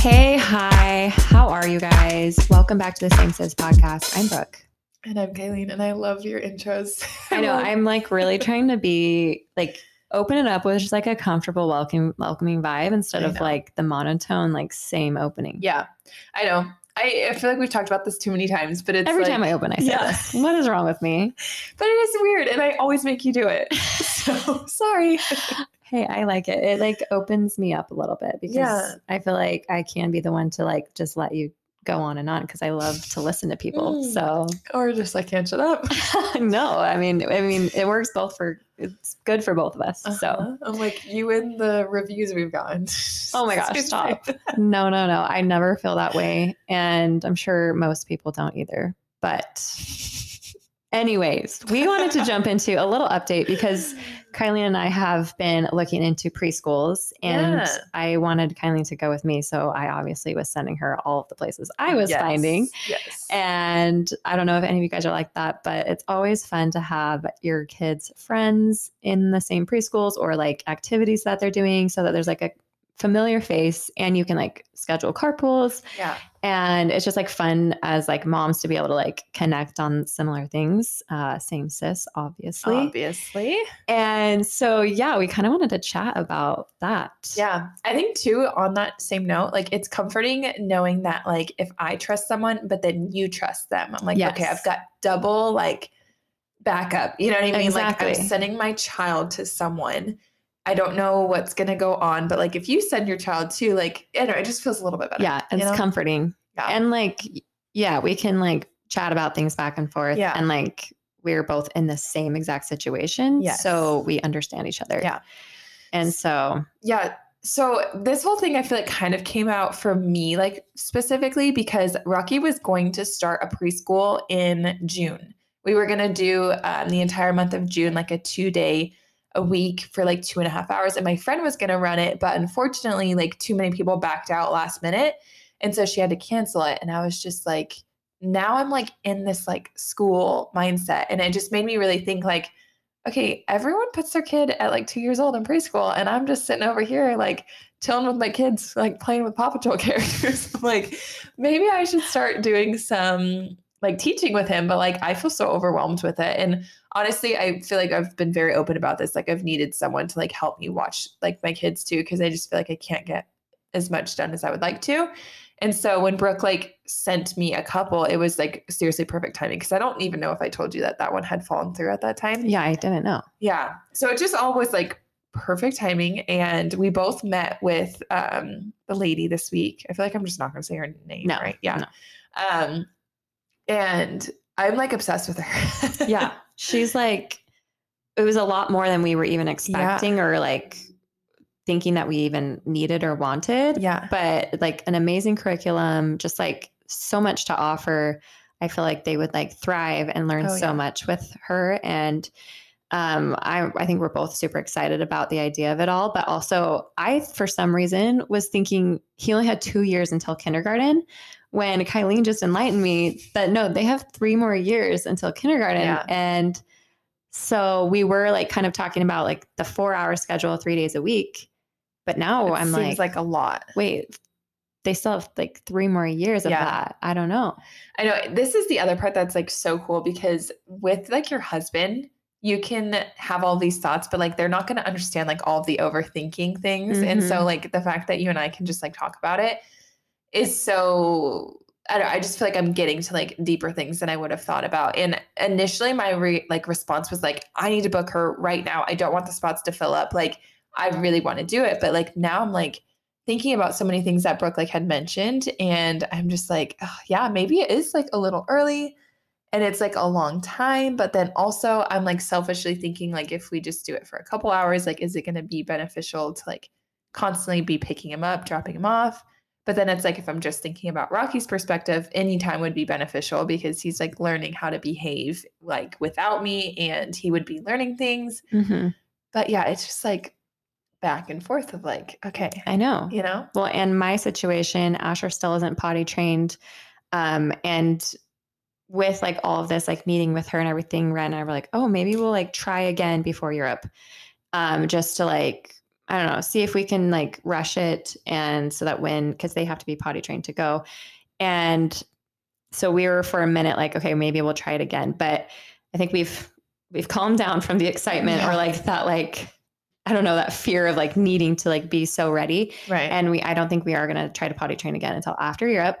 Hey, hi. How are you guys? Welcome back to the Same Sis podcast. I'm Brooke. And I'm Kilean, and I love your intros. I know. I'm like really trying to be like open it up with just like a comfortable, welcoming, welcoming vibe instead of like the monotone, like same opening. yeah, I know. I, I feel like we've talked about this too many times, but it's Every like- time I open, I say Yeah. this. What is wrong with me? but it is weird, and I always make you do it. So sorry. Hey, I like it. It like opens me up a little bit because Yeah. I feel like I can be the one to like just let you go on and on because I love to listen to people. Mm. So Or just I can't shut up. no, I mean, I mean, it works both for. It's good for both of us. So Uh-huh. I'm like you and the reviews we've gotten. Oh my gosh, stop. no, no, no. I never feel that way, and I'm sure most people don't either. But, anyways, we wanted to jump into a little update because Kylie and I have been looking into preschools, and Yeah. I wanted Kylie to go with me, so I obviously was sending her all of the places I was Yes, finding. Yes. And I don't know if any of you guys are like that, but it's always fun to have your kids' friends in the same preschools or like activities that they're doing so that there's like a familiar face and you can like schedule carpools. yeah. And it's just like fun as like moms to be able to like connect on similar things. Uh, same sis, obviously. Obviously. And so, yeah, we kind of wanted to chat about that. Yeah. I think too, on that same note, like it's comforting knowing that like if I trust someone, but then you trust them, I'm like, okay, I've got double like backup. You know what I mean? Like I'm sending my child to someone. I don't know what's gonna go on, but like if you send your child to like, I don't know, it just feels a little bit better. Yeah, it's you know? comforting. Yeah. And like, yeah, we can like chat about things back and forth. Yeah. And like, we're both in the same exact situation. Yes. So we understand each other. Yeah. And so, Yeah. So this whole thing I feel like kind of came out for me, like specifically because Rocky was going to start a preschool in June. We were going to do um, the entire month of June, like a two day a week for like two and a half hours. And my friend was going to run it, but unfortunately, like too many people backed out last minute. And so she had to cancel it. And I was just like, now I'm like in this like school mindset. And it just made me really think like, okay, everyone puts their kid at like two years old in preschool, and I'm just sitting over here like chilling with my kids, like playing with Paw Patrol characters. Like, maybe I should start doing some like teaching with him, but like I feel so overwhelmed with it. And honestly, I feel like I've been very open about this. Like I've needed someone to like help me watch like my kids too, because I just feel like I can't get as much done as I would like to. And so when Brooke like sent me a couple, it was like seriously perfect timing because I don't even know if I told you that that one had fallen through at that time. yeah, I didn't know. Yeah. So it just all was like perfect timing. And we both met with um, the lady this week. I feel like I'm just not going to say her name, No, right? Yeah. no. Um, and I'm like obsessed with her. Yeah. She's like, it was a lot more than we were even expecting or like thinking that we even needed or wanted. yeah. but like an amazing curriculum, just like so much to offer. I feel like they would like thrive and learn Oh, so yeah. much with her. And um, I, I think we're both super excited about the idea of it all. But also, I, for some reason, was thinking he only had two years until kindergarten when Kilean just enlightened me that no, they have three more years until kindergarten. Yeah. And so we were like kind of talking about like the four hour schedule, three days a week. But now It I'm seems like, like a lot. wait, they still have like three more years of Yeah. that. I don't know. I know this is the other part that's like so cool because with like your husband, you can have all these thoughts, but like they're not going to understand like all the overthinking things. And so Mhm. like the fact that you and I can just like talk about it is so I, I just feel like I'm getting to like deeper things than I would have thought about. And initially my re- like response was like, I need to book her right now. I don't want the spots to fill up. Like I really want to do it. But like now I'm like thinking about so many things that Brooke like had mentioned. And I'm just like, "Oh, yeah, maybe it is like a little early and it's like a long time. But then also I'm like selfishly thinking like if we just do it for a couple hours, like is it going to be beneficial to like constantly be picking him up, dropping him off? But then it's like if I'm just thinking about Rocky's perspective, any time would be beneficial because he's like learning how to behave like without me and he would be learning things. Mhm. But yeah, it's just like back and forth of like, okay, I know. you know? Well, and my situation, Asher still isn't potty trained. Um, and with like all of this, like meeting with her and everything, Ren and I were like, oh, maybe we'll like try again before Europe. Um, just to like, I don't know, see if we can like rush it and so that when because they have to be potty trained to go. And so we were for a minute like, okay, maybe we'll try it again. But I think we've we've calmed down from the excitement Yeah. or like that like I don't know, that fear of like needing to like be so ready. Right. And we I don't think we are gonna try to potty train again until after Europe.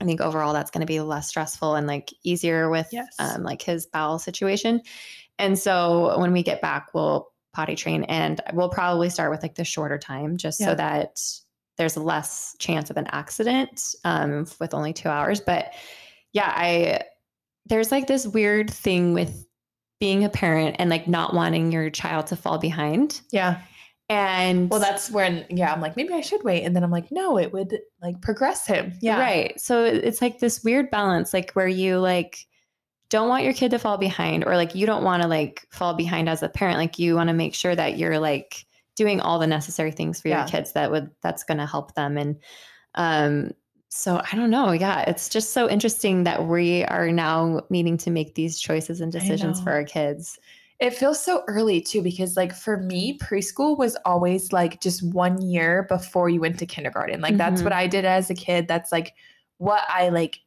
I think overall that's gonna be less stressful and like easier with Yes. um, like his bowel situation. And so when we get back, we'll potty train and we'll probably start with like the shorter time just Yeah. so that there's less chance of an accident um, with only two hours. But yeah, I there's like this weird thing with being a parent and like not wanting your child to fall behind. yeah. And Well, that's when, yeah, I'm like, maybe I should wait. And then I'm like, no, it would like progress him. Yeah. Right. So it's like this weird balance, like where you like don't want your kid to fall behind, or like you don't want to like fall behind as a parent. Like you want to make sure that you're like doing all the necessary things for Yeah. your kids that would that's going to help them. And um, so I don't know. Yeah, it's just so interesting that we are now needing to make these choices and decisions for our kids. It feels so early too, because like for me, preschool was always like just one year before you went to kindergarten. Like that's Mhm. what I did as a kid. That's like what I like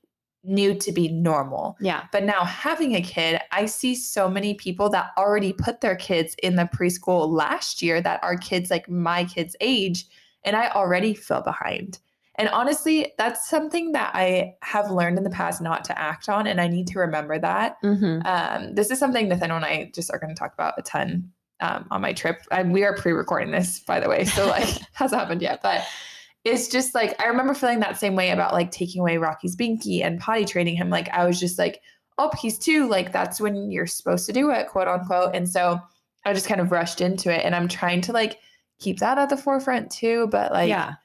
knew to be normal. Yeah. But now having a kid, I see so many people that already put their kids in the preschool last year that are kids like my kids' age, and I already feel behind. And honestly, that's something that I have learned in the past not to act on, and I need to remember that. hmm Um, this is something Nathaniel and I just are going to talk about a ton um, on my trip. And we are pre-recording this, by the way, so like hasn't happened yet, but it's just like I remember feeling that same way about like taking away Rocky's binky and potty training him. Like I was just like, oh, he's two. Like that's when you're supposed to do it, quote unquote. And so I just kind of rushed into it, and I'm trying to like keep that at the forefront too. But like, yeah.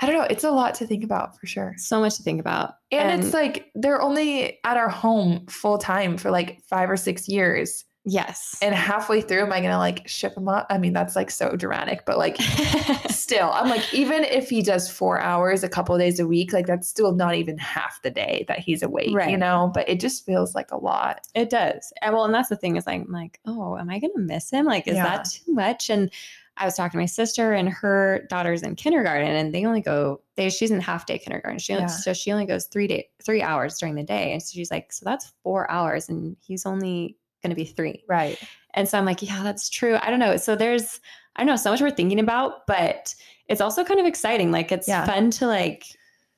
I don't know, it's a lot to think about for sure. So much to think about. And, it's like they're only at our home full time for like five or six years. Yes. And halfway through, am I gonna like ship him up? I mean, that's like so dramatic, but like still, I'm like, even if he does four hours a couple days a week, like that's still not even half the day that he's awake, you know? But it just feels like a lot. It does. And well, and that's the thing is like, I'm like, oh, am I gonna miss him? Like, is Yeah. that too much? And I was talking to my sister and her daughter's in kindergarten and they only go they she's in half day kindergarten. She only, Yeah. so she only goes three day three hours during the day. And so she's like, so that's four hours and he's only gonna be three. Right. And so I'm like, yeah, that's true. I don't know. So there's I don't know so much we're thinking about, but it's also kind of exciting. Like it's Yeah. fun to like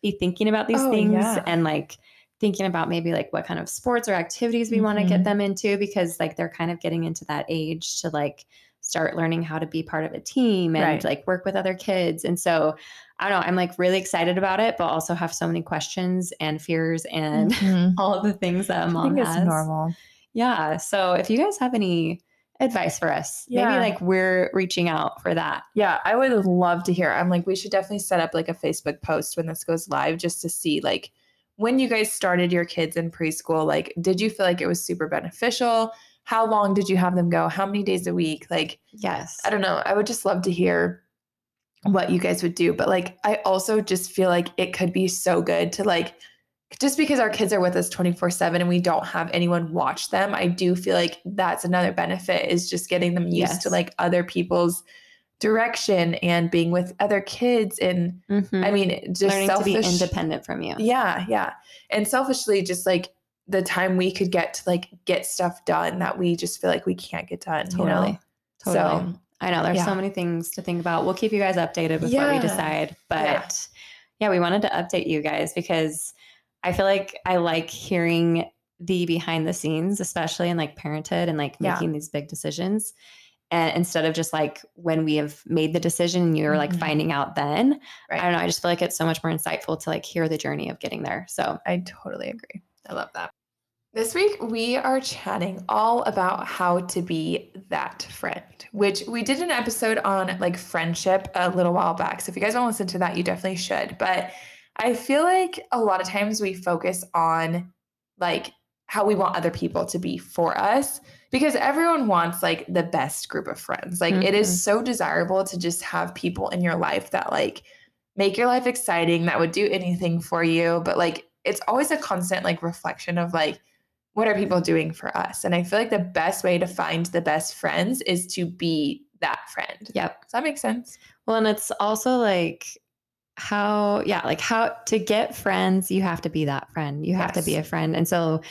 be thinking about these Oh, things yeah. and like thinking about maybe like what kind of sports or activities we want to get them into because like they're kind of getting into that age to like start learning how to be part of a team and Right. like work with other kids. And so I don't know, I'm like really excited about it, but also have so many questions and fears and Mhm. all of the things that a I mom think it's has. normal. Yeah. So if you guys have any advice for us, Yeah. maybe like we're reaching out for that. Yeah, I would love to hear. I'm like, we should definitely set up like a Facebook post when this goes live just to see like when you guys started your kids in preschool, like, did you feel like it was super beneficial? How long did you have them go? How many days a week? Like, Yes. I don't know. I would just love to hear what you guys would do. But like, I also just feel like it could be so good to like, just because our kids are with us 24 7 and we don't have anyone watch them, I do feel like that's another benefit is just getting them used to like other people's direction and being with other kids. And Mhm. I mean, just learning to be independent from you. Yeah, yeah. And selfishly, just like the time we could get to like get stuff done that we just feel like we can't get done. You Totally. know? Totally. So I know there's yeah. so many things to think about. We'll keep you guys updated with what we decide. But Yeah. yeah. we wanted to update you guys because I feel like I like hearing the behind the scenes, especially in like parenthood and like Yeah. making these big decisions. And instead of just like when we have made the decision, you're like Mhm. finding out then. Right. I don't know. I just feel like it's so much more insightful to like hear the journey of getting there. So I totally agree. I love that. This week, we are chatting all about how to be that friend, which we did an episode on like friendship a little while back. So if you guys want to listen to that, you definitely should. But I feel like a lot of times we focus on like how we want other people to be for us because everyone wants like the best group of friends. Like it Mhm. is so desirable to just have people in your life that like make your life exciting, that would do anything for you. But like it's always a constant like reflection of like, what are people doing for us? And I feel like the best way to find the best friends is to be that friend. Yep. Does that make sense? Well, and it's also like how, yeah, like how to get friends, you have to be that friend. You have to be a friend. And so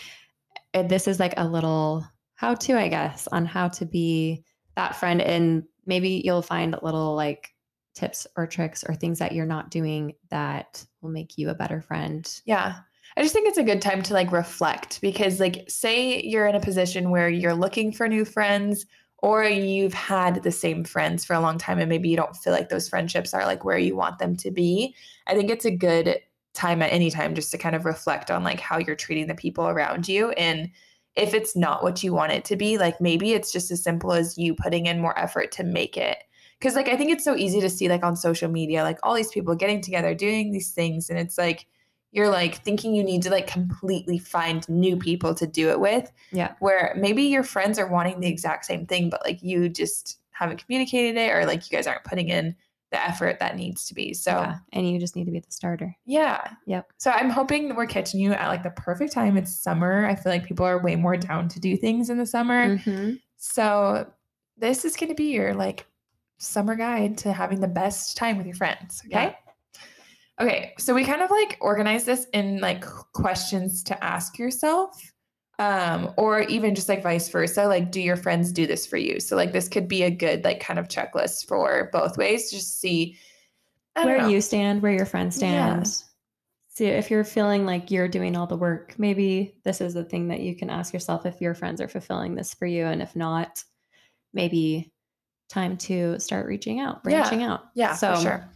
uh, this is like a little how to, I guess, on how to be that friend. And maybe you'll find little like tips or tricks or things that you're not doing that will make you a better friend. Yeah. I just think it's a good time to like reflect because, like, say you're in a position where you're looking for new friends or you've had the same friends for a long time and maybe you don't feel like those friendships are like where you want them to be. I think it's a good time at any time just to kind of reflect on like how you're treating the people around you. And if it's not what you want it to be, like maybe it's just as simple as you putting in more effort to make it. Cause like I think it's so easy to see like on social media, like all these people getting together, doing these things. And it's like, you're like thinking you need to like completely find new people to do it with Yeah. where maybe your friends are wanting the exact same thing but like you just haven't communicated it or like you guys aren't putting in the effort that needs to be so Yeah. And you just need to be the starter. Yeah. Yep. so i'm hoping we're catching you at like the perfect time it's summer i feel like people are way more down to do things in the summer Mhm. so this is going to be your like summer guide to having the best time with your friends okay Yeah. Okay so we kind of like organize this in like questions to ask yourself um or even just like vice versa like do your friends do this for you so like this could be a good like kind of checklist for both ways just see where know. you stand, where your friends Yeah. stand. See if you're feeling like you're doing all the work, maybe this is the thing that you can ask yourself if your friends are fulfilling this for you. And if not, maybe time to start reaching out, Yeah. branching out. Yeah, So for sure.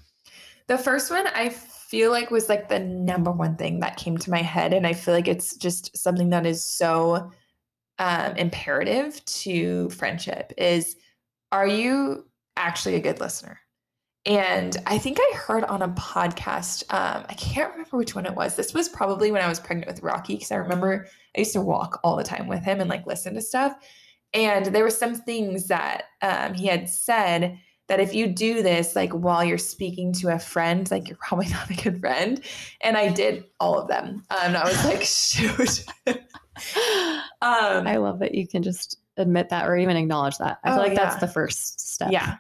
The first one I feel like was like the number one thing that came to my head. And I feel like it's just something that is so um, imperative to friendship is are you actually a good listener? And I think I heard on a podcast, um, I can't remember which one it was. This was probably when I was pregnant with Rocky, because I remember I used to walk all the time with him and like listen to stuff. And there were some things that um, he had said that if you do this like while you're speaking to a friend, like you're probably not a good friend. And I did all of them. Um, and I was like, shoot. um, I love that you can just admit that or even acknowledge that. I feel Oh, like that's the first step. Yeah.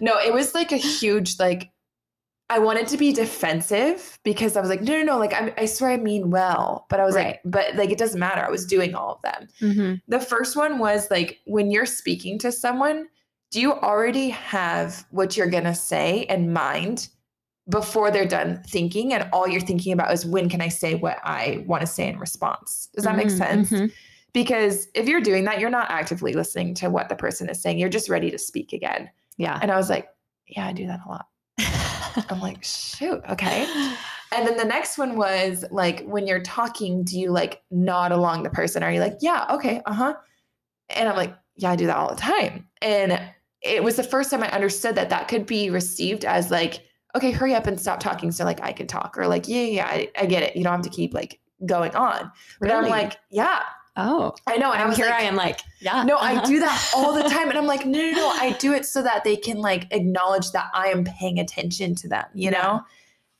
no, it was like a huge like. I wanted to be defensive because I was like, no, no, no, like I, I swear I mean well, but I was Right. like, but like it doesn't matter. I was doing all of them. Mhm. The first one was like when you're speaking to someone, do you already have what you're gonna say in mind before they're done thinking, and all you're thinking about is when can I say what I want to say in response? Does that make Mhm, sense? mhm. Because if you're doing that, you're not actively listening to what the person is saying. You're just ready to speak again. Yeah. And I was like, yeah, I do that a lot. I'm like, shoot, okay. And then the next one was like, when you're talking, do you like nod along the person? Are you like, yeah, okay, uh huh? And I'm like, yeah, I do that all the time. And it was the first time I understood that that could be received as like, okay, hurry up and stop talking so like I can talk, or like, yeah, yeah, I, I get it. You don't have to keep like going on. But I'm like, yeah, oh, I know. And I'm here. like, I am like, yeah. no, I uh-huh. do that all the time. And I'm like, no, no, no. I do it so that they can like acknowledge that I am paying attention to them, you Yeah. know?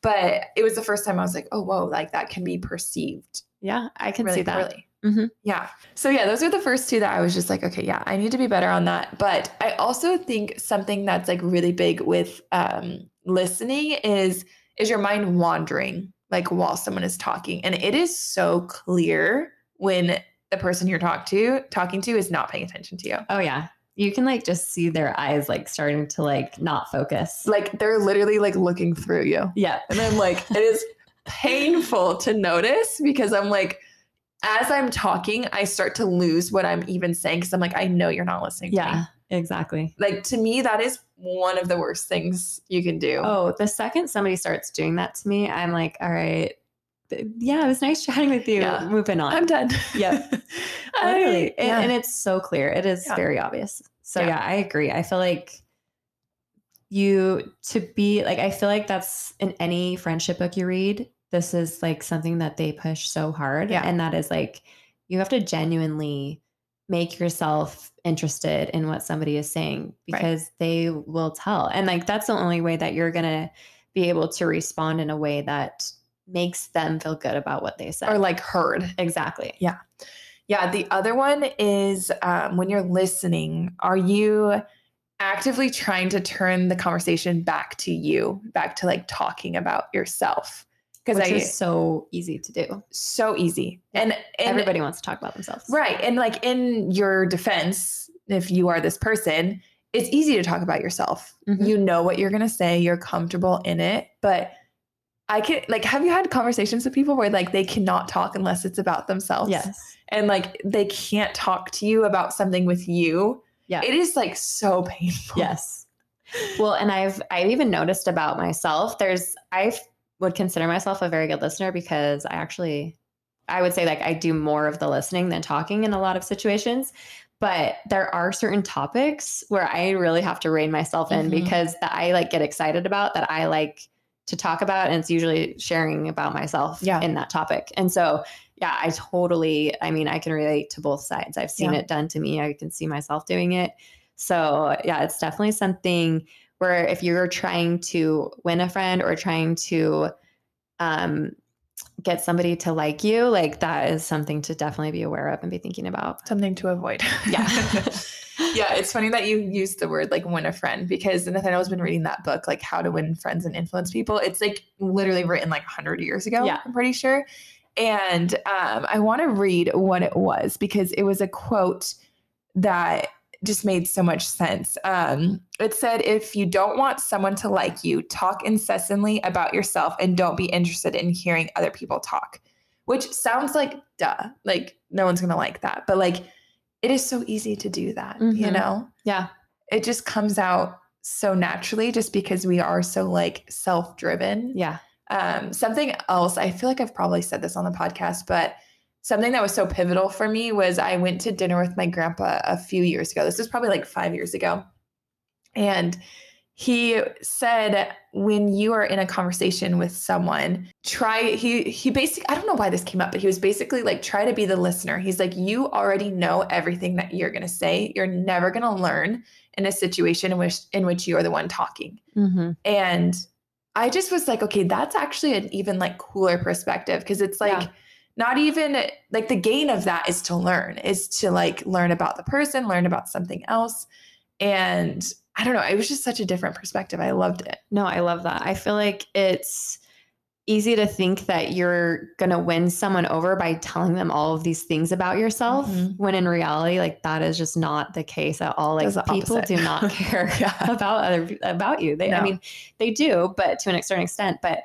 But it was the first time I was like, oh, whoa, like that can be perceived Yeah, I can really see that. poorly. Mhm. Yeah. So, yeah, those are the first two that I was just like, okay, yeah, I need to be better on that. But I also think something that's like really big with um, listening is is your mind wandering like while someone is talking and it is so clear when the person you're talk to talking to is not paying attention to you Oh yeah. You can like just see their eyes like starting to like not focus. like they're literally like looking through you yeah. and i'm like it is painful to notice because i'm like as i'm talking i start to lose what i'm even saying because i'm like i know you're not listening to me Yeah, exactly. like to me that is one of the worst things you can do Oh, the second somebody starts doing that to me, I'm like, all right. Yeah, it was nice chatting with you. Yeah. Moving on. i'm done Yep. I- Literally. And, yeah. and it's so clear. It is Yeah. very obvious. So yeah, I agree. I feel like you to be like I feel like that's in any friendship book you read, this is like something that they push so hard. Yeah. And that is like you have to genuinely make yourself interested in what somebody is saying Right. because they will tell. And like that's the only way that you're gonna be able to respond in a way that makes them feel good about what they said. or like heard exactly. Yeah. Yeah, the other one is um, when you're listening, are you actively trying to turn the conversation back to you, back to like talking about yourself. Because I is so easy to do. so easy. And, and Everybody wants to talk about themselves. right. And like in your defense, if you are this person, it's easy to talk about yourself. Mhm. You know what you're gonna say, you're comfortable in it. But I can like have you had conversations with people where like they cannot talk unless it's about themselves? Yes. And like they can't talk to you about something with you. Yeah. It is like so painful. Yes. Well, and I've I've even noticed about myself. There's I would consider myself a very good listener because I actually I would say like I do more of the listening than talking in a lot of situations. But there are certain topics where I really have to rein myself in Mhm. because that I like get excited about that I like to talk about and it's usually sharing about myself Yeah. in that topic. And so yeah, I totally I mean I can relate to both sides. I've seen Yeah. it done to me. I can see myself doing it. So, yeah, it's definitely something where if you're trying to win a friend or trying to um, get somebody to like you, like that is something to definitely be aware of and be thinking about. Something to avoid. Yeah. yeah, it's funny that you used the word like win a friend because Nathaniel's been reading that book, like How to Win Friends and Influence People. It's like literally written like 100 years ago, Yeah. I'm pretty sure. And um, I want to read what it was because it was a quote that just made so much sense. Um, it said, If you don't want someone to like you, talk incessantly about yourself and don't be interested in hearing other people talk, which sounds like duh, like no one's going to like that. But like, it is so easy to do that, you Mhm. know? Yeah. It just comes out so naturally just because we are so like self driven. Yeah. Um, something else, I feel like I've probably said this on the podcast, but something that was so pivotal for me was I went to dinner with my grandpa a few years ago. This was probably like five years ago. And he said when you are in a conversation with someone try he he basically i don't know why this came up but he was basically like try to be the listener he's like you already know everything that you're going to say you're never going to learn in a situation in which in which you are the one talking Mm-hmm. and I just was like, okay, that's actually an even like cooler perspective because it's like Yeah. Not even like the gain of that is to learn, is to like learn about the person, learn about something else. And I don't know, it was just such a different perspective. I loved it. No, I love that. I feel like it's easy to think that you're going to win someone over by telling them all of these things about yourself Mhm. when in reality like that is just not the case at all like people opposite. do not care Yeah. about other about you they i mean they do but to an certain extent but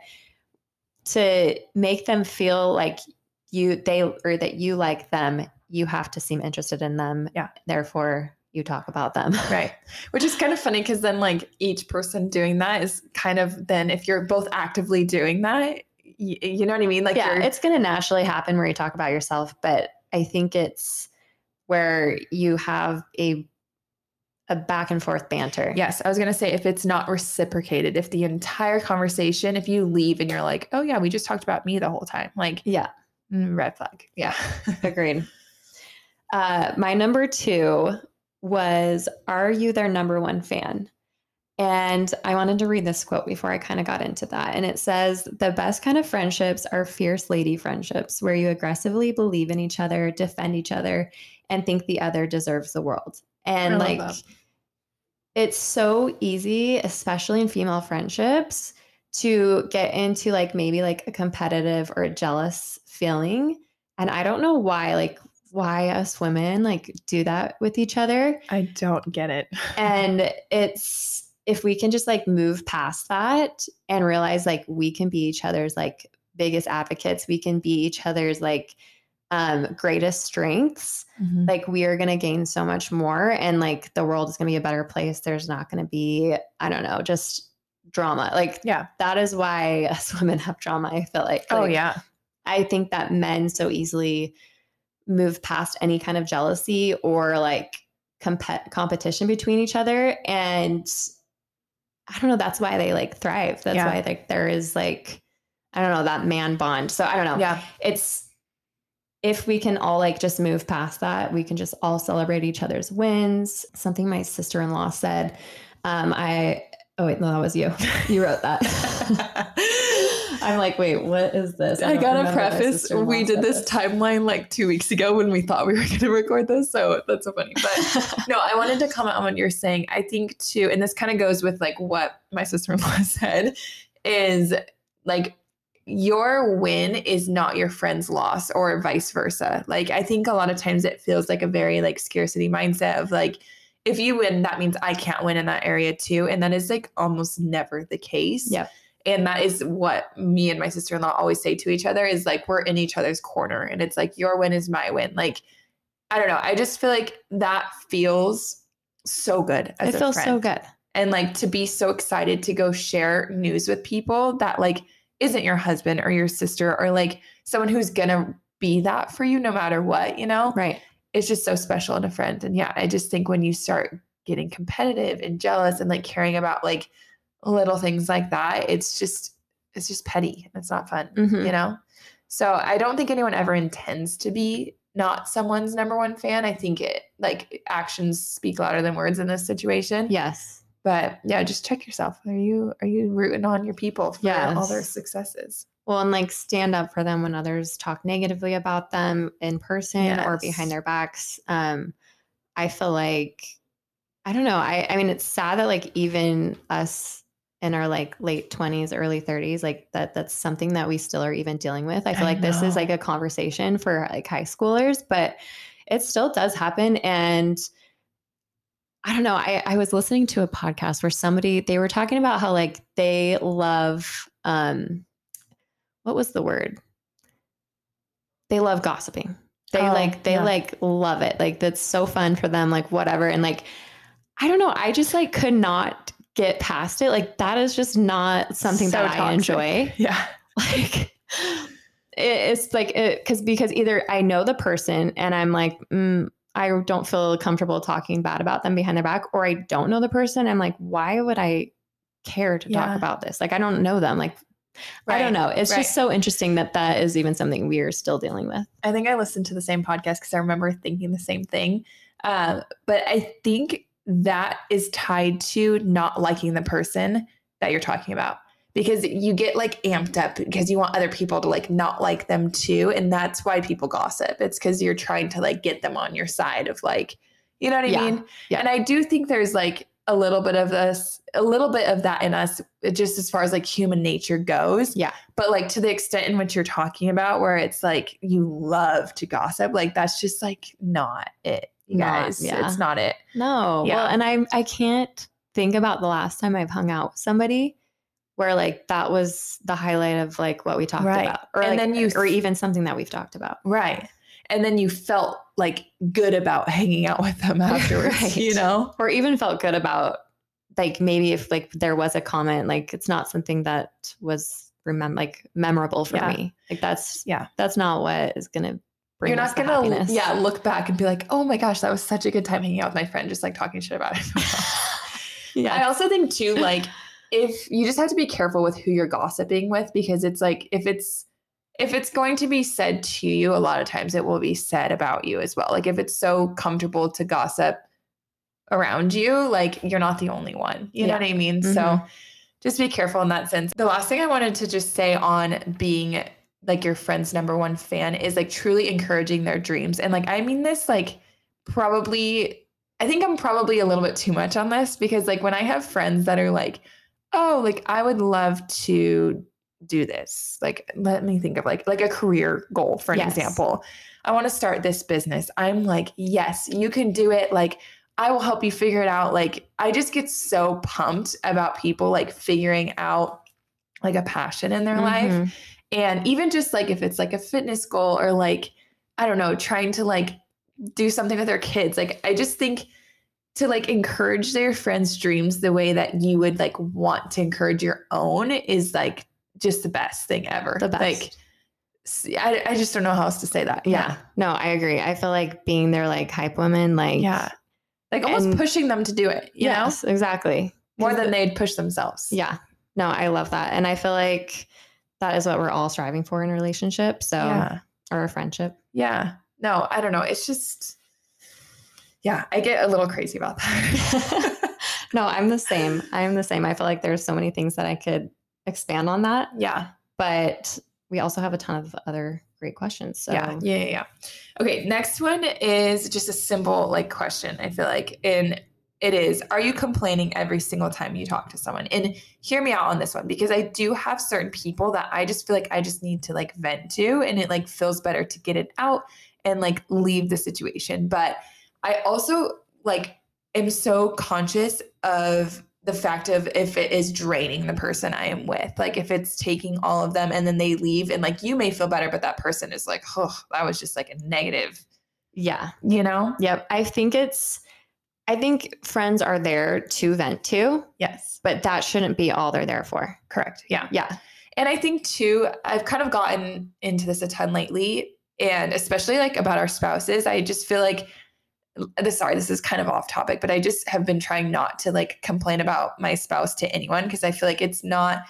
to make them feel like you they or that you like them you have to seem interested in them Yeah. therefore you talk about them Right. Which is kind of funny because then like each person doing that is kind of then if you're both actively doing that, y- you know what I mean? Like yeah, you're, it's going to naturally happen where you talk about yourself, but I think it's where you have a a back and forth banter. Yes, I was going to say if it's not reciprocated, if the entire conversation, if you leave and you're like, oh, yeah, we just talked about me the whole time, like, Yeah, red flag. Yeah. agreed. Uh, my number two was Are you their number one fan? And I wanted to read this quote before I kind of got into that. And it says, The best kind of friendships are fierce lady friendships where you aggressively believe in each other, defend each other, and think the other deserves the world. And like, that. it's so easy, especially in female friendships, to get into like maybe like a competitive or a jealous feeling. And I don't know why, like, why us women like do that with each other. I don't get it. And it's if we can just like move past that and realize like we can be each other's like biggest advocates, we can be each other's like um greatest strengths Mhm. like we are going to gain so much more and like the world is going to be a better place there's not going to be i don't know just drama like Yeah. that is why us women have drama i feel like Oh, yeah. I think that men so easily move past any kind of jealousy or like comp- competition between each other and i don't know that's why they like thrive that's Yeah. why like there is like i don't know that man bond so i don't know Yeah. it's if we can all like just move past that, we can just all celebrate each other's wins. Something my sister in law said. Um, I oh wait, no, that was you. You wrote that. I'm like, wait, what is this? I don't gotta preface, we did this timeline like two weeks ago when we thought we were going to record this. So that's so funny. But no, I wanted to comment on what you're saying. I think too, and this kind of goes with like what my sister in law said is like, your win is not your friend's loss or vice versa. Like, I think a lot of times it feels like a very like scarcity mindset of like, if you win, that means I can't win in that area too. And that is like almost never the case. Yep. And that is what me and my sister in law always say to each other is like, we're in each other's corner. And it's like, your win is my win. Like, I don't know. I just feel like that feels so good. As it feels friend. so good. And like to be so excited to go share news with people that like isn't your husband or your sister or like someone who's gonna be that for you no matter what, you know? Right. It's just so special in a friend. And yeah, I just think when you start getting competitive and jealous and like caring about like little things like that, it's just it's just petty. It's not fun, Mhm. you know? So I don't think anyone ever intends to be not someone's number one fan. I think it like actions speak louder than words in this situation. Yes. But yeah, just check yourself. Are you are you rooting on your people for all their successes? Well, and like stand up for them when others talk negatively about them in person or behind their backs. Um, I feel like I don't know. I I mean, it's sad that like even us in our like late twenties, early thirties, like that that's something that we still are even dealing with. I feel I like this is like a conversation for like high schoolers, but it still does happen. And I don't know. I, I was listening to a podcast where somebody they were talking about how like they love um what was the word? They love gossiping. They Oh, like they yeah. like love it. Like that's so fun for them, like whatever. And like I don't know, I just like could not get past it. Like that is just not something So that I enjoy Yeah. like it, it's like it because because either I know the person and I'm like mm, I don't feel comfortable talking bad about them behind their back, or I don't know the person. I'm like, why would I care to Yeah. talk about this? Like I don't know them. Like I don't know. It's right. just so interesting that that is even something we're still dealing with. I think I listened to the same podcast because I remember thinking the same thing. Uh, but I think that is tied to not liking the person that you're talking about because you get like amped up because you want other people to like not like them too. And that's why people gossip. It's because you're trying to like get them on your side of like, you know what I Yeah, mean? yeah. And I do think there's like a little bit of this, a little bit of that in us, just as far as like human nature goes. Yeah. But like to the extent in which you're talking about, where it's like you love to gossip, like that's just like not it, you Not- guys. yeah. It's not it. No. Yeah. Well, and I I can't think about the last time I've hung out with somebody where like that was the highlight of like what we talked Right. about. Or And like, then you- or even something that we've talked about. Right. And then you felt like good about hanging out with them afterwards, Right. you know? or even felt good about like maybe if like there was a comment like it's not something that was remember like memorable for Yeah. me like that's Yeah. that's not what is gonna You're not gonna, happiness. yeah, look back and be like, oh my gosh, that was such a good time hanging out with my friend, just like talking shit about it. Yeah. I also think too, like if you just have to be careful with who you're gossiping with because it's like if it's if it's going to be said to you, a lot of times it will be said about you as well. Like if it's so comfortable to gossip around you, like you're not the only one. You know what I mean? So Mhm. just be careful in that sense. The last thing I wanted to just say on being like your friend's number one fan is like truly encouraging their dreams. And like I mean this like probably I think I'm probably a little bit too much on this because like when I have friends that are like, "Oh, like I would love to do this." Like let me think of like like a career goal for an Yes. example. I want to start this business. I'm like, "Yes, you can do it." Like I will help you figure it out. Like I just get so pumped about people like figuring out like a passion in their life. Mm-hmm. And even just like if it's like a fitness goal or like, I don't know, trying to like do something with their kids, like I just think to like encourage their friends' dreams the way that you would like want to encourage your own is like just the best thing ever. the best Like, I, I just don't know how else to say that. yeah no i agree i feel like being their like hype woman like Yeah. Like almost And- pushing them to do it, you yes exactly More than they'd push themselves. yeah no i love that and i feel like that is what we're all striving for in a relationship so Yeah. or a friendship Yeah. No, I don't know. It's just, yeah, I get a little crazy about that. no i'm the same i'm the same i feel like there's so many things that i could expand on that yeah. but we also have a ton of other great questions. So Yeah, yeah, yeah. Okay, next one is just a simple like question. I feel like, and it is: Are you complaining every single time you talk to someone? And hear me out on this one because I do have certain people that I just feel like I just need to like vent to, and it like feels better to get it out and like leave the situation. But I also like am so conscious of the fact of if it is draining the person I am with, like if it's taking all of them and then they leave and like you may feel better, but that person is like, oh, that was just like a negative, yeah. you know? Yep. I think it's I think friends are there to vent to, Yes. but that shouldn't be all they're there for. Correct. Yeah. Yeah. And I think too, I've kind of gotten into this a ton lately, and especially like about our spouses. I just feel like this sorry, this is kind of off topic, but I just have been trying not to like complain about my spouse to anyone because I feel like it's not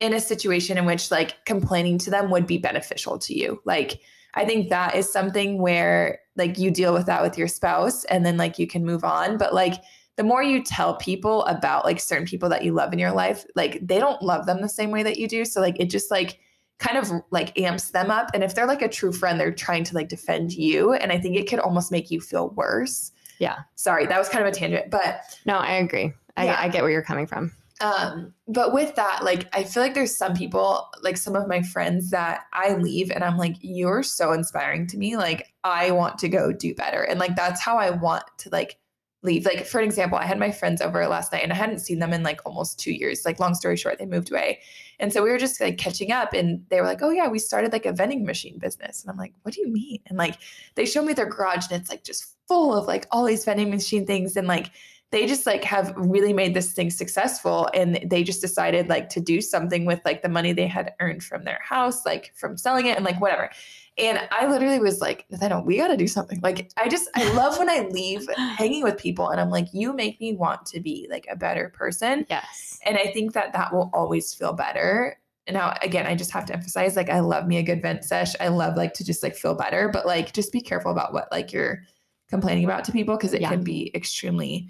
in a situation in which like complaining to them would be beneficial to you. Like I think that is something where like you deal with that with your spouse and then like you can move on. But like the more you tell people about like certain people that you love in your life, like they don't love them the same way that you do. So like it just like kind of like amps them up. And if they're like a true friend, they're trying to like defend you. And I think it could almost make you feel worse. Yeah. Sorry, that was kind of a tangent. But No, I agree. I, Yeah. I get where you're coming from. Um, but with that, like I feel like there's some people, like some of my friends that I leave and I'm like, you're so inspiring to me. Like I want to go do better. And like that's how I want to like leave. Like for an example, I had my friends over last night and I hadn't seen them in like almost two years. Like long story short, they moved away. And so we were just like catching up and they were like, Oh yeah, we started like a vending machine business. And I'm like, what do you mean? And like they showed me their garage and it's like just full of like all these vending machine things and like they just like have really made this thing successful and they just decided like to do something with like the money they had earned from their house like from selling it and like whatever. And i literally was like nathaniel we got to do something. Like i just i love when i leave hanging with people and i'm like you make me want to be like a better person. Yes. and i think that that will always feel better. And now again i just have to emphasize like i love me a good vent sesh. I love like to just like feel better but like just be careful about what like you're complaining about to people because it Yeah. can be extremely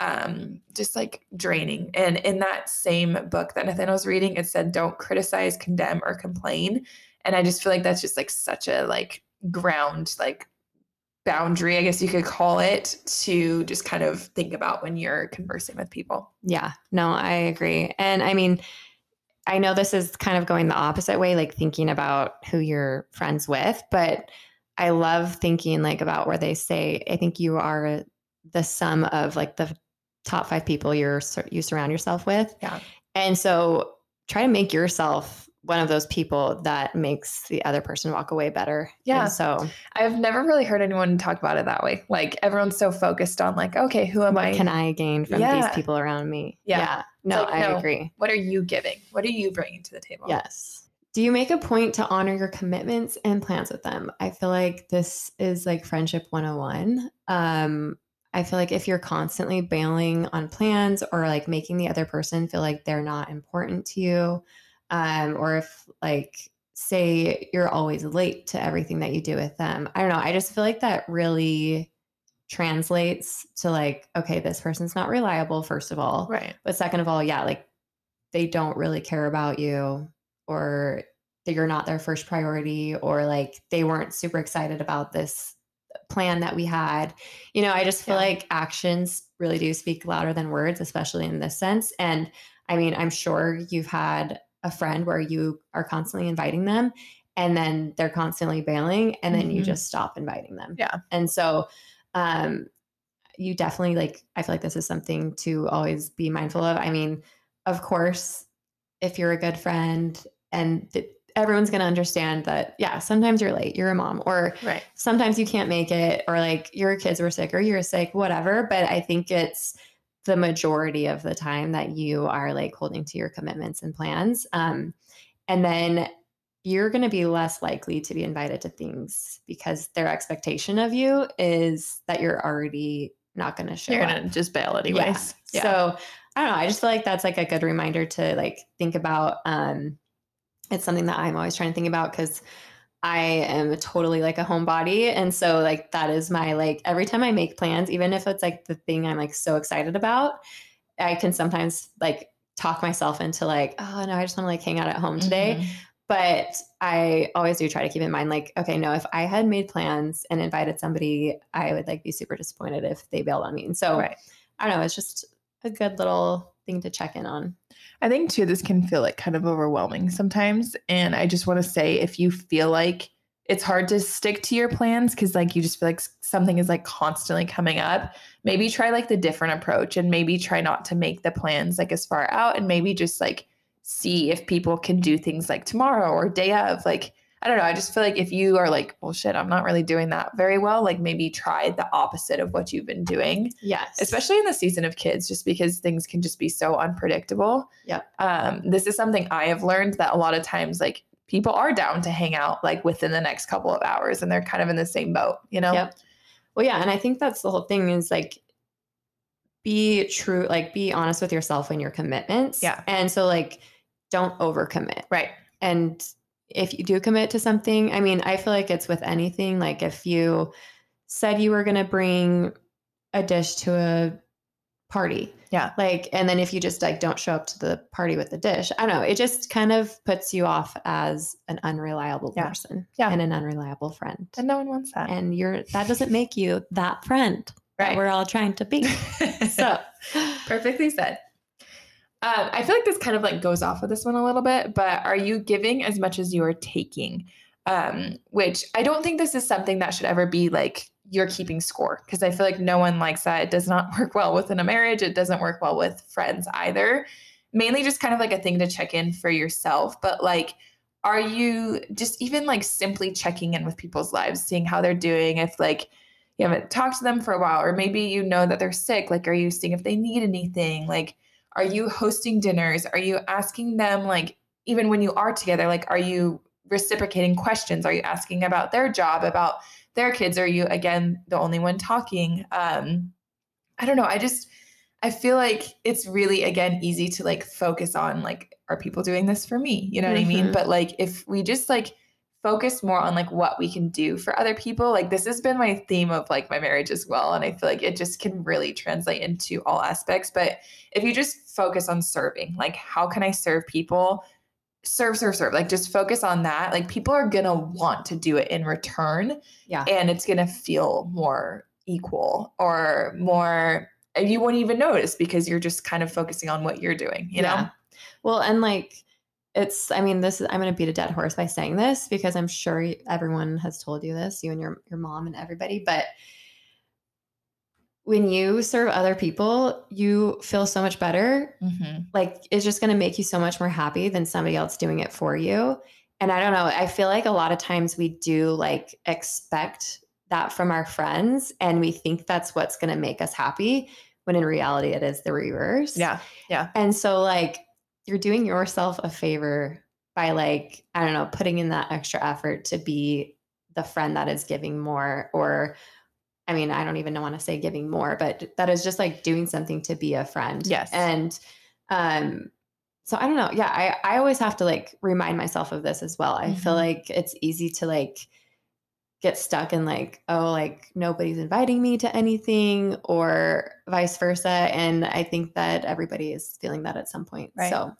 um just like draining and in that same book that nathaniel was reading it said don't criticize condemn or complain and i just feel like that's just like such a like ground like boundary i guess you could call it to just kind of think about when you're conversing with people Yeah. No, I agree. And I mean, I know this is kind of going the opposite way, like thinking about who you're friends with, but I love thinking like about where they say, I think you are the sum of like the top five people you're you surround yourself with. Yeah. And so try to make yourself one of those people that makes the other person walk away better. Yeah. And so I've never really heard anyone talk about it that way. Like everyone's so focused on like, okay, who am I? can I gain from these people around me? Yeah. No, like, I no. agree. what are you giving? What are you bringing to the table? Yes. Do you make a point to honor your commitments and plans with them? I feel like this is like friendship 101. Um, I feel like if you're constantly bailing on plans or like making the other person feel like they're not important to you, um, or if like say you're always late to everything that you do with them, I don't know. I just feel like that really translates to like, okay, this person's not reliable, first of all. Right. But second of all, yeah, like they don't really care about you or that you're not their first priority or like they weren't super excited about this plan that we had. You know, I just feel Yeah. like actions really do speak louder than words, especially in this sense. And I mean, I'm sure you've had a friend where you are constantly inviting them and then they're constantly bailing and then you Mhm. just stop inviting them. Yeah. And so um you definitely like I feel like this is something to always be mindful of. I mean, of course, if you're a good friend and th- everyone's going to understand that yeah, sometimes you're late, you're a mom or Right. sometimes you can't make it or like your kids were sick or you're sick, whatever, but I think it's the majority of the time that you are like holding to your commitments and plans. Um and then you're going to be less likely to be invited to things because their expectation of you is that you're already not going to show You're gonna just bail Yeah. anyways. Yeah. So I don't know. I just feel like that's like a good reminder to like think about. Um, it's something that I'm always trying to think about because I am totally like a homebody, and so like that is my like every time I make plans, even if it's like the thing I'm like so excited about, I can sometimes like talk myself into like, oh no, I just want to like hang out at home today. Mhm. but I always do try to keep in mind, like, okay, no, if I had made plans and invited somebody, I would like be super disappointed if they bailed on me. And so Right. I don't know, it's just a good little thing to check in on. I think too, this can feel like kind of overwhelming sometimes. And I just want to say if you feel like it's hard to stick to your plans because like you just feel like something is like constantly coming up, maybe try like the different approach and maybe try not to make the plans like as far out and maybe just like see if people can do things like tomorrow or day of. Like, I don't know. I just feel like if you are like, well, shit, I'm not really doing that very well, like maybe try the opposite of what you've been doing Yes. especially in the season of kids, just because things can just be so unpredictable. Yeah. Um, this is something I have learned that a lot of times, like people are down to hang out like within the next couple of hours, and they're kind of in the same boat, you know? Yep. Well, yeah, and I think that's the whole thing is like be true, like be honest with yourself and your commitments. Yeah. And so like don't overcommit. Right. And if you do commit to something, I mean, I feel like it's with anything. Like if you said you were going to bring a dish to a party, Yeah. like, and then if you just like don't show up to the party with the dish, I don't know, it just kind of puts you off as an unreliable Yeah. person Yeah. and an unreliable friend. And no one wants that. And you're that doesn't make you that friend that Right. we're all trying to be. So, Perfectly said. Um, I feel like this kind of like goes off of this one a little bit, but are you giving as much as you are taking? Um, which I don't think this is something that should ever be like you're keeping score because I feel like no one likes that. It does not work well within a marriage. It doesn't work well with friends either. Mainly just kind of like a thing to check in for yourself. But like, are you just even like simply checking in with people's lives, seeing how they're doing? If like you haven't talked to them for a while, or maybe you know that they're sick. Like, are you seeing if they need anything? Like, are you hosting dinners? Are you asking them, like, even when you are together, like, are you reciprocating questions? Are you asking about their job, about their kids? Are you, again, the only one talking? Um, I don't know. I just, I feel like it's really, again, easy to like focus on, like, are people doing this for me? You know what I mean? Mhm. But like, if we just like, focus more on like what we can do for other people like this has been my theme of like my marriage as well and i feel like it just can really translate into all aspects but if you just focus on serving like how can i serve people? Serve serve serve like just focus on that like people are gonna want to do it in return yeah. and it's gonna feel more equal or more you won't even notice because you're just kind of focusing on what you're doing you know? Well, and like it's I mean, this is I'm gonna beat a dead horse by saying this because I'm sure everyone has told you this, you and your your mom and everybody, but when you serve other people, you feel so much better. Mhm. Like it's just gonna make you so much more happy than somebody else doing it for you. And I don't know, I feel like a lot of times we do like expect that from our friends and we think that's what's gonna make us happy when in reality it is the reverse. Yeah. Yeah And so like you're doing yourself a favor by like, I don't know, putting in that extra effort to be the friend that is giving more or I mean, I don't even know want to say giving more, but that is just like doing something to be a friend. Yes. And um so I don't know. Yeah, I I always have to like remind myself of this as well. I feel Mhm. like it's easy to like get stuck in like, oh, like nobody's inviting me to anything or vice versa. And I think that everybody is feeling that at some point. Right. So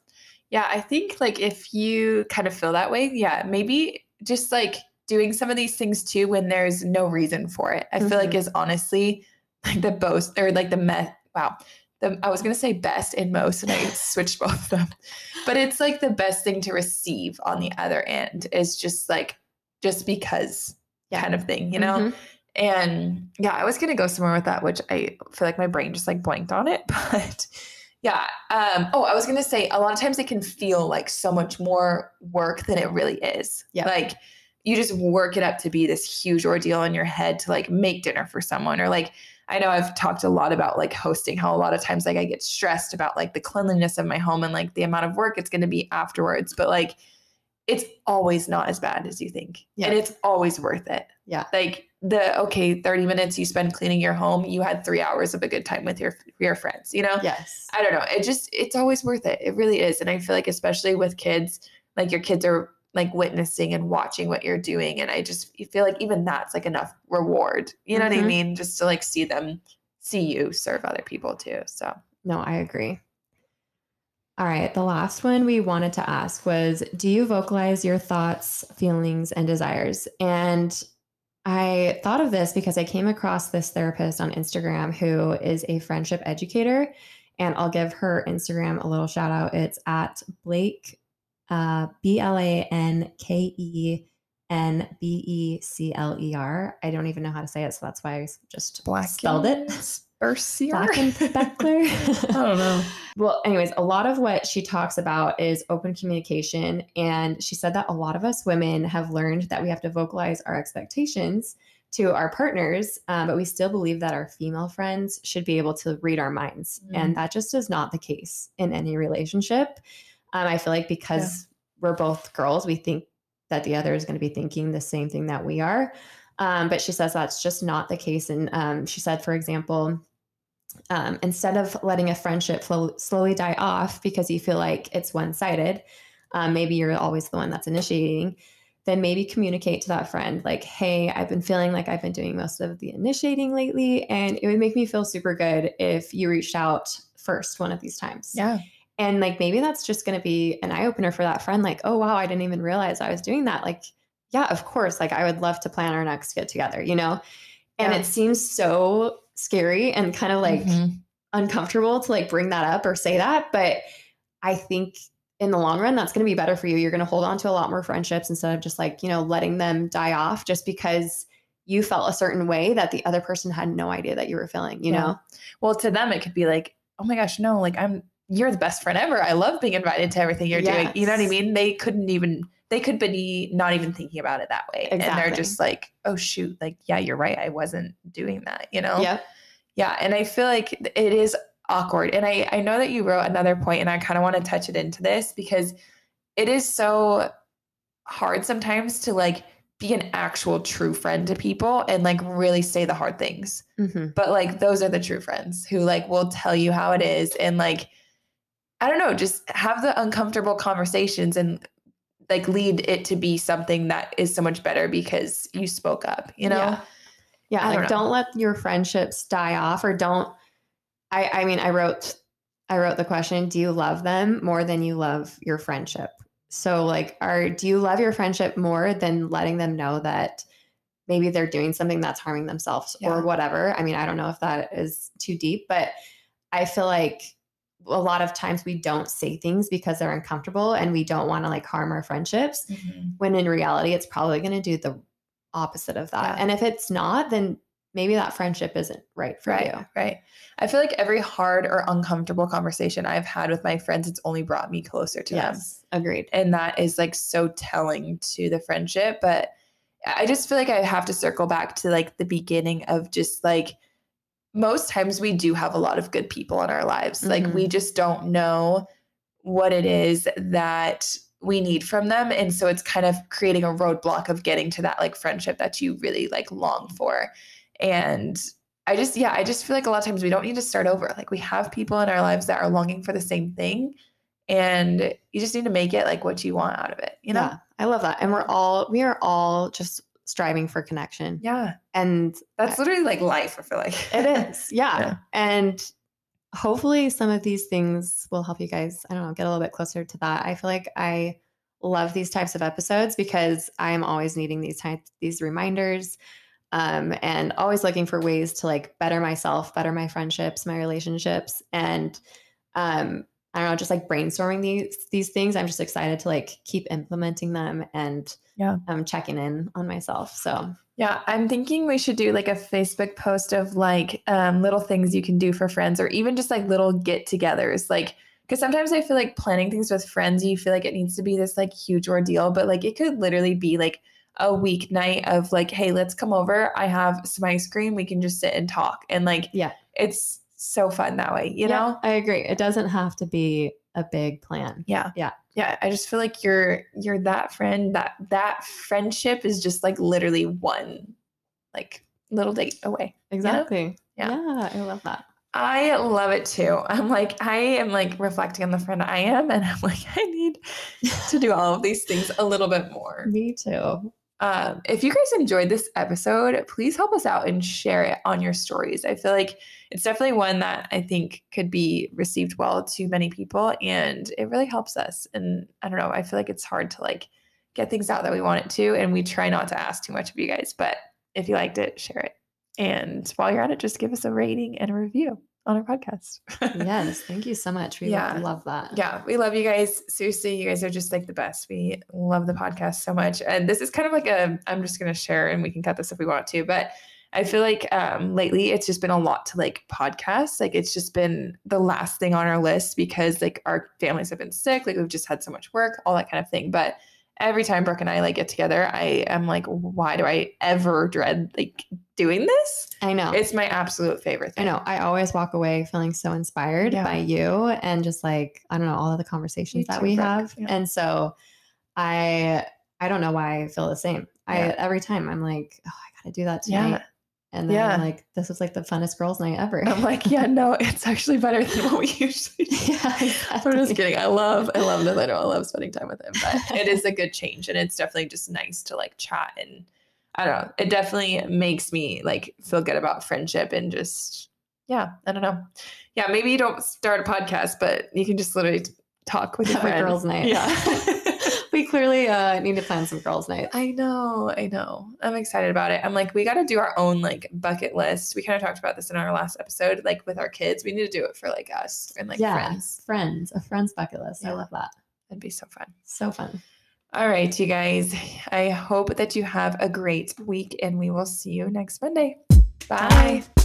Yeah, I think like if you kind of feel that way, yeah, maybe just like doing some of these things too when there's no reason for it. I feel like Mhm. is honestly like the most or like the me wow. The, I was gonna say best and most and I switched both of them. But it's like the best thing to receive on the other end is just like just because Yeah. kind of thing, you know? Mhm. And yeah, I was gonna go somewhere with that, which I feel like my brain just like blanked on it. But yeah. Um, oh, I was gonna say a lot of times it can feel like so much more work than it really is. Yeah. Like you just work it up to be this huge ordeal in your head to like make dinner for someone or like I know I've talked a lot about like hosting, how a lot of times like I get stressed about like the cleanliness of my home and like the amount of work it's gonna be afterwards. But like it's always not as bad as you think. Yeah. And it's always worth it. Yeah. Like the okay, 30 minutes you spend cleaning your home, you had three hours of a good time with your your friends, you know? Yes. I don't know. It just it's always worth it. It really is. And I feel like especially with kids, like your kids are like witnessing and watching what you're doing. And I just you feel like even that's like enough reward. You know what I Mhm. mean? Just to like see them see you serve other people too. So No, I agree. All right. The last one we wanted to ask was Do you vocalize your thoughts, feelings, and desires? And I thought of this because I came across this therapist on Instagram who is a friendship educator. And I'll give her Instagram a little shout out. It's at Blake, uh, B L A N K E N B E C L E R. I don't even know how to say it. So that's why I just Black spelled it. Bercier. Black Beckler. I don't know. Well, anyways, a lot of what she talks about is open communication. And she said that a lot of us women have learned that we have to vocalize our expectations to our partners, um, but we still believe that our female friends should be able to read our minds. Mm. And that just is not the case in any relationship. Um, I feel like because we're both girls, we think that the other is going to be thinking the same thing that we are. Um, but she says that's just not the case. And um, she said, for example, um, instead of letting a friendship flow, slowly die off because you feel like it's one sided, um, maybe you're always the one that's initiating, then maybe communicate to that friend, like, hey, I've been feeling like I've been doing most of the initiating lately. And it would make me feel super good if you reached out first one of these times. Yeah. And like maybe that's just going to be an eye opener for that friend. Like, oh, wow, I didn't even realize I was doing that. Like, yeah, of course. Like, I would love to plan our next get together, you know? And Yeah. it seems so scary and kind of like Mhm. uncomfortable to like bring that up or say that. But I think in the long run, that's going to be better for you. You're going to hold on to a lot more friendships instead of just like, you know, letting them die off just because you felt a certain way that the other person had no idea that you were feeling, you Yeah. know? Well, to them, it could be like, oh my gosh, no, like I'm, you're the best friend ever. I love being invited to everything you're doing. You know what I mean? They couldn't even, they could be not even thinking about it that way. And they're just like, oh shoot, like, yeah, you're right. I wasn't doing that, you know? Yeah. Yeah. And I feel like it is awkward. And I, I know that you wrote another point and I kind of want to touch it into this because it is so hard sometimes to like be an actual true friend to people and like really say the hard things hmm but like those are the true friends who like will tell you how it is and like i don't know just have the uncomfortable conversations and like lead it to be something that is so much better because you spoke up you know Yeah. Yeah, I don't like know. don't let your friendships die off or don't I I mean I wrote I wrote the question, do you love them more than you love your friendship? So like are do you love your friendship more than letting them know that maybe they're doing something that's harming themselves Yeah. or whatever? I mean, I don't know if that is too deep, but I feel like a lot of times we don't say things because they're uncomfortable and we don't want to like harm our friendships Mhm. when in reality it's probably going to do the opposite of that. Yeah. And if it's not, then maybe that friendship isn't right for right you. right i feel like every hard or uncomfortable conversation i've had with my friends it's only brought me closer to them Yes, agreed. and that is like so telling to the friendship but i just feel like i have to circle back to like the beginning of just like most times we do have a lot of good people in our lives. Like Mhm. we just don't know what it is that we need from them. And so it's kind of creating a roadblock of getting to that like friendship that you really like long for. And i just yeah i just feel like a lot of times we don't need to start over. Like we have people in our lives that are longing for the same thing and you just need to make it like what you want out of it you know? Yeah, I love that. And we're all we are all just striving for connection. yeah And that's literally like life i feel like it is. Yeah. Yeah. And hopefully some of these things will help you guys, I don't know, get a little bit closer to that. I feel like I love these types of episodes because I'm always needing these types these reminders. Um, and always looking for ways to like better myself, better my friendships, my relationships, and um, I don't know, just like brainstorming these these things. I'm just excited to like keep implementing them and Yeah. um, checking in on myself. So Yeah, I'm thinking we should do like a Facebook post of like um, little things you can do for friends, or even just like little get-togethers. Like, because sometimes I feel like planning things with friends, you feel like it needs to be this like huge ordeal, but like it could literally be like a weeknight of like, hey, let's come over. I have some ice cream. We can just sit and talk, and like, Yeah. it's so fun that way. You Yeah, know? I agree. It doesn't have to be a big plan. Yeah. Yeah. Yeah. I just feel like you're you're that friend that that friendship is just like literally one like little date away. Exactly. Yeah. yeah, I love that. I love it too. I'm like, I am like reflecting on the friend I am, and I'm like, I need to do all of these things a little bit more. Me too. Um, if you guys enjoyed this episode, please help us out and share it on your stories. I feel like it's definitely one that I think could be received well to many people and it really helps us. And I don't know, I feel like it's hard to like get things out that we want it to. And we try not to ask too much of you guys, but if you liked it, share it. And while you're at it, just give us a rating and a review on our podcast. yes, thank you so much. We Yeah. love that. yeah, we love you guys. Seriously, you guys are just like the best. We love the podcast so much. And this is kind of like a I'm just gonna share and we can cut this if we want to, but I feel like um lately it's just been a lot to like podcasts. Like it's just been the last thing on our list because like our families have been sick, like we've just had so much work, all that kind of thing. But every time Brooke and I like get together, I am like, why do I ever dread like doing this? I know. It's my absolute favorite I know. I always walk away feeling so inspired Yeah. by you and just like, I don't know, all of the conversations that we have. Yeah. And so I I don't know why I feel the same. I every time I'm like, oh, I gotta do that Yeah. tonight. And then I'm like, this was like the funnest girls' night ever. I'm like, yeah, no, it's actually better than what we usually do. yeah, I'm just kidding. I love, I love Nathaniel. I love spending time with him, but it is a good change, and it's definitely just nice to like chat and I don't know. It definitely makes me like feel good about friendship and just yeah. I don't know. Yeah, maybe you don't start a podcast, but you can just literally talk with your friends. girls' night. Yeah. we clearly uh, need to plan some girls' night. I know, I know. I'm excited about it. I'm like, we got to do our own like bucket list. We kind of talked about this in our last episode, like with our kids. We need to do it for like us and like yeah, friends. friends, a friends bucket list. I love that. That'd be so fun. So fun. All right, you guys. I hope that you have a great week and we will see you next Monday. Bye. Bye.